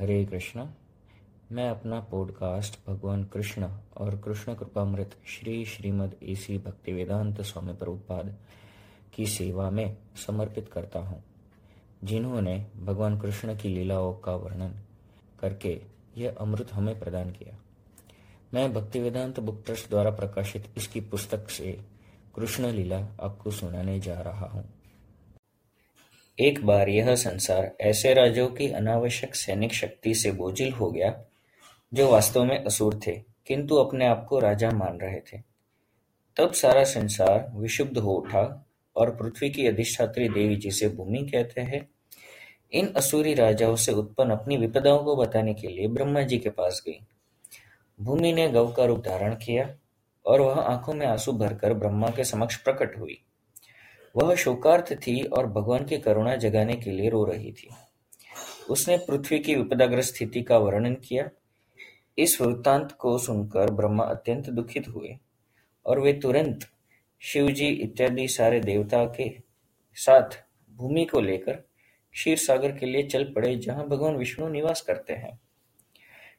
हरे कृष्णा, मैं अपना पॉडकास्ट भगवान कृष्ण और कृष्ण कृपामृत श्री श्रीमद एसी भक्तिवेदांत स्वामी प्रभुपाद की सेवा में समर्पित करता हूँ, जिन्होंने भगवान कृष्ण की लीलाओं का वर्णन करके यह अमृत हमें प्रदान किया। मैं भक्ति वेदांत बुक ट्रस्ट द्वारा प्रकाशित इसकी पुस्तक से कृष्ण लीला आपको सुनाने जा रहा हूँ। एक बार यह संसार ऐसे राजों की अनावश्यक सैनिक शक्ति से बोझिल हो गया, जो वास्तव में असुर थे, किंतु अपने आप को राजा मान रहे थे। तब सारा संसार विशुद्ध हो उठा और पृथ्वी की अधिष्ठात्री देवी जिसे भूमि कहते हैं, इन असुरी राजाओं से उत्पन्न अपनी विपदाओं को बताने के लिए ब्रह्मा जी के पास गई। भूमि ने गौ का रूप धारण किया और वह आँखों में आँसू भरकर ब्रह्मा के समक्ष प्रकट हुई। वह शोकार्थ थी और भगवान की करुणा जगाने के लिए रो रही थी। उसने पृथ्वी की विपदाग्रस्त स्थिति का वर्णन किया। इस वृत्तांत को सुनकर ब्रह्मा अत्यंत दुखित हुए और वे तुरंत शिवजी इत्यादि सारे देवता के साथ भूमि को लेकर क्षीर सागर के लिए चल पड़े, जहाँ भगवान विष्णु निवास करते हैं।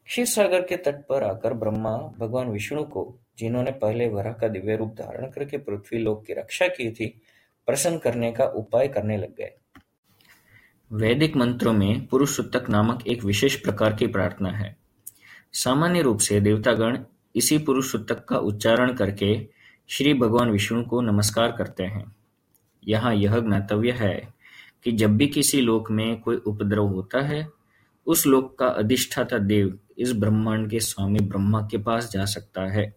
क्षीर सागर के तट पर आकर ब्रह्मा भगवान विष्णु को, जिन्होंने पहले वरा का दिव्य रूप धारण करके पृथ्वी लोक की रक्षा की थी प्रसन्न करने का उपाय करने लग गए। वैदिक मंत्रों में पुरुष सुतक नामक एक विशेष प्रकार की प्रार्थना है। सामान्य रूप से देवतागण इसी पुरुष सूतक का उच्चारण करके श्री भगवान विष्णु को नमस्कार करते हैं। यहाँ यह ज्ञातव्य है कि जब भी किसी लोक में कोई उपद्रव होता है, उस लोक का अधिष्ठाता देव इस ब्रह्मांड के स्वामी ब्रह्मा के पास जा सकता है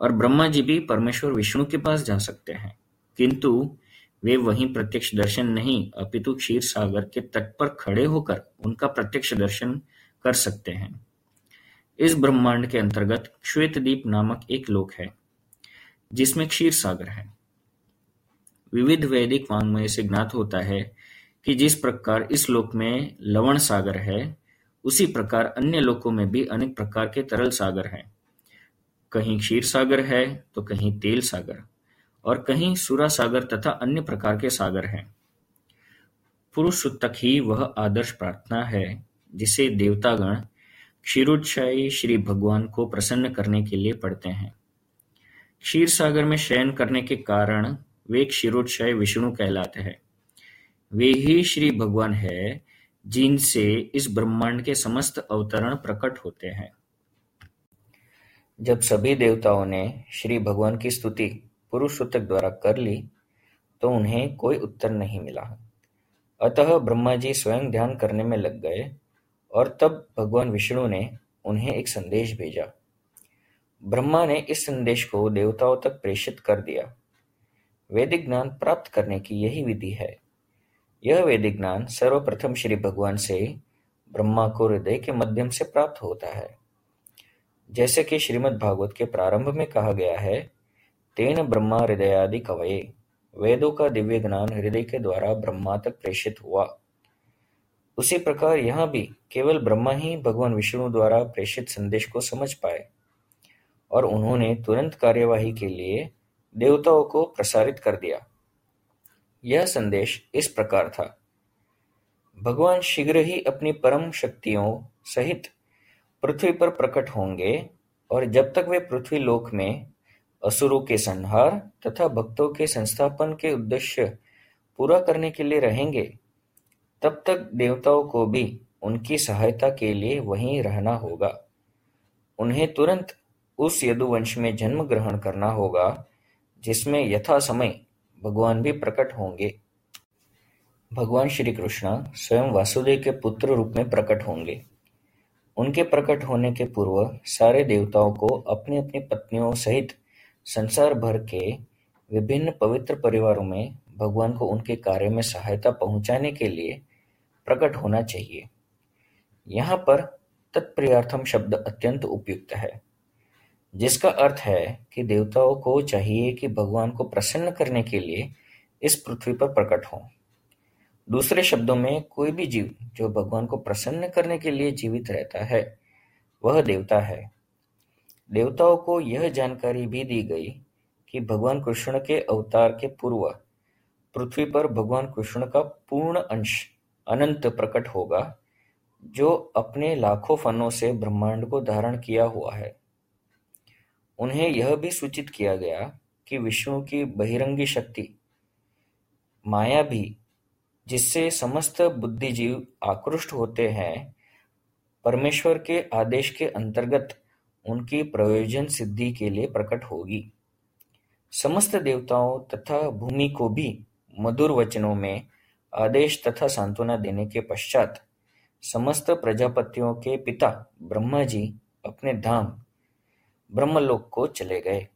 और ब्रह्मा जी भी परमेश्वर विष्णु के पास जा सकते हैं। किंतु वे वहीं प्रत्यक्ष दर्शन नहीं, अपितु क्षीर सागर के तट पर खड़े होकर उनका प्रत्यक्ष दर्शन कर सकते हैं। इस ब्रह्मांड के अंतर्गत श्वेतदीप नामक एक लोक है, जिसमें क्षीर सागर है। विविध वैदिक वांग्मय से ज्ञात होता है कि जिस प्रकार इस लोक में लवण सागर है, उसी प्रकार अन्य लोकों में भी अनेक प्रकार के तरल सागर हैं। कहीं क्षीर सागर है तो कहीं तेल सागर। और कहीं सुरा सागर तथा अन्य प्रकार के सागर हैं। पुरुष तक ही वह आदर्श प्रार्थना है, जिसे देवतागण क्षीरोत्साही श्री भगवान को प्रसन्न करने के लिए पढ़ते हैं। क्षीर सागर में शयन करने के कारण वे क्षीरोत्साही विष्णु कहलाते हैं। वे ही श्री भगवान है, जिनसे इस ब्रह्मांड के समस्त अवतरण प्रकट होते हैं। जब सभी देवताओं ने श्री भगवान की स्तुति पुरुष सूतक द्वारा कर ली तो उन्हें कोई उत्तर नहीं मिला। अतः ब्रह्मा जी स्वयं ध्यान करने में लग गए और तब भगवान विष्णु ने उन्हें एक संदेश भेजा। ब्रह्मा ने इस संदेश को देवताओं तक प्रेषित कर दिया। वैदिक ज्ञान प्राप्त करने की यही विधि है। यह वैदिक ज्ञान सर्वप्रथम श्री भगवान से ब्रह्मा को हृदय के माध्यम से प्राप्त होता है। जैसे कि श्रीमद् भागवत के प्रारंभ में कहा गया है तेन ब्रह्मा हृदयादि कवये वेदों का दिव्य ज्ञान हृदय के द्वारा ब्रह्मा तक प्रेषित हुआ। उसी प्रकार यहाँ भी केवल ब्रह्मा ही भगवान विष्णु द्वारा प्रेषित संदेश को समझ पाए और उन्होंने तुरंत कार्यवाही के लिए देवताओं को प्रसारित कर दिया। यह संदेश इस प्रकार था। भगवान शीघ्र ही अपनी परम शक्तियों सहित पृथ्वी पर प्रकट होंगे और जब तक वे पृथ्वी लोक में असुरों के संहार तथा भक्तों के संस्थापन के उद्देश्य पूरा करने के लिए रहेंगे। तब तक देवताओं को भी उनकी सहायता के लिए वहीं रहना होगा। उन्हें तुरंत उस यदुवंश में जन्म ग्रहण करना होगा, जिसमें यथा समय भगवान भी प्रकट होंगे। भगवान श्री कृष्ण स्वयं वासुदेव के पुत्र रूप में प्रकट होंगे। उनके प्रकट होने के पूर्व सारे देवताओं को अपनी अपनी पत्नियों सहित संसार भर के विभिन्न पवित्र परिवारों में भगवान को उनके कार्य में सहायता पहुँचाने के लिए प्रकट होना चाहिए। यहाँ पर तत्प्रियार्थम शब्द अत्यंत उपयुक्त है, जिसका अर्थ है कि देवताओं को चाहिए कि भगवान को प्रसन्न करने के लिए इस पृथ्वी पर प्रकट हो। दूसरे शब्दों में कोई भी जीव जो भगवान को प्रसन्न करने के लिए जीवित रहता है, वह देवता है। देवताओं को यह जानकारी भी दी गई कि भगवान कृष्ण के अवतार के पूर्व पृथ्वी पर भगवान कृष्ण का पूर्ण अंश अनंत प्रकट होगा, जो अपने लाखों फनों से ब्रह्मांड को धारण किया हुआ है। उन्हें यह भी सूचित किया गया कि विष्णु की बहिरंगी शक्ति, माया भी, जिससे समस्त बुद्धिजीव आकृष्ट होते हैं, परमेश्वर के आदेश के अंतर्गत उनकी प्रयोजन सिद्धि के लिए प्रकट होगी। समस्त देवताओं तथा भूमि को भी मधुर वचनों में आदेश तथा सांत्वना देने के पश्चात समस्त प्रजापतियों के पिता ब्रह्मा जी अपने धाम ब्रह्मलोक को चले गए।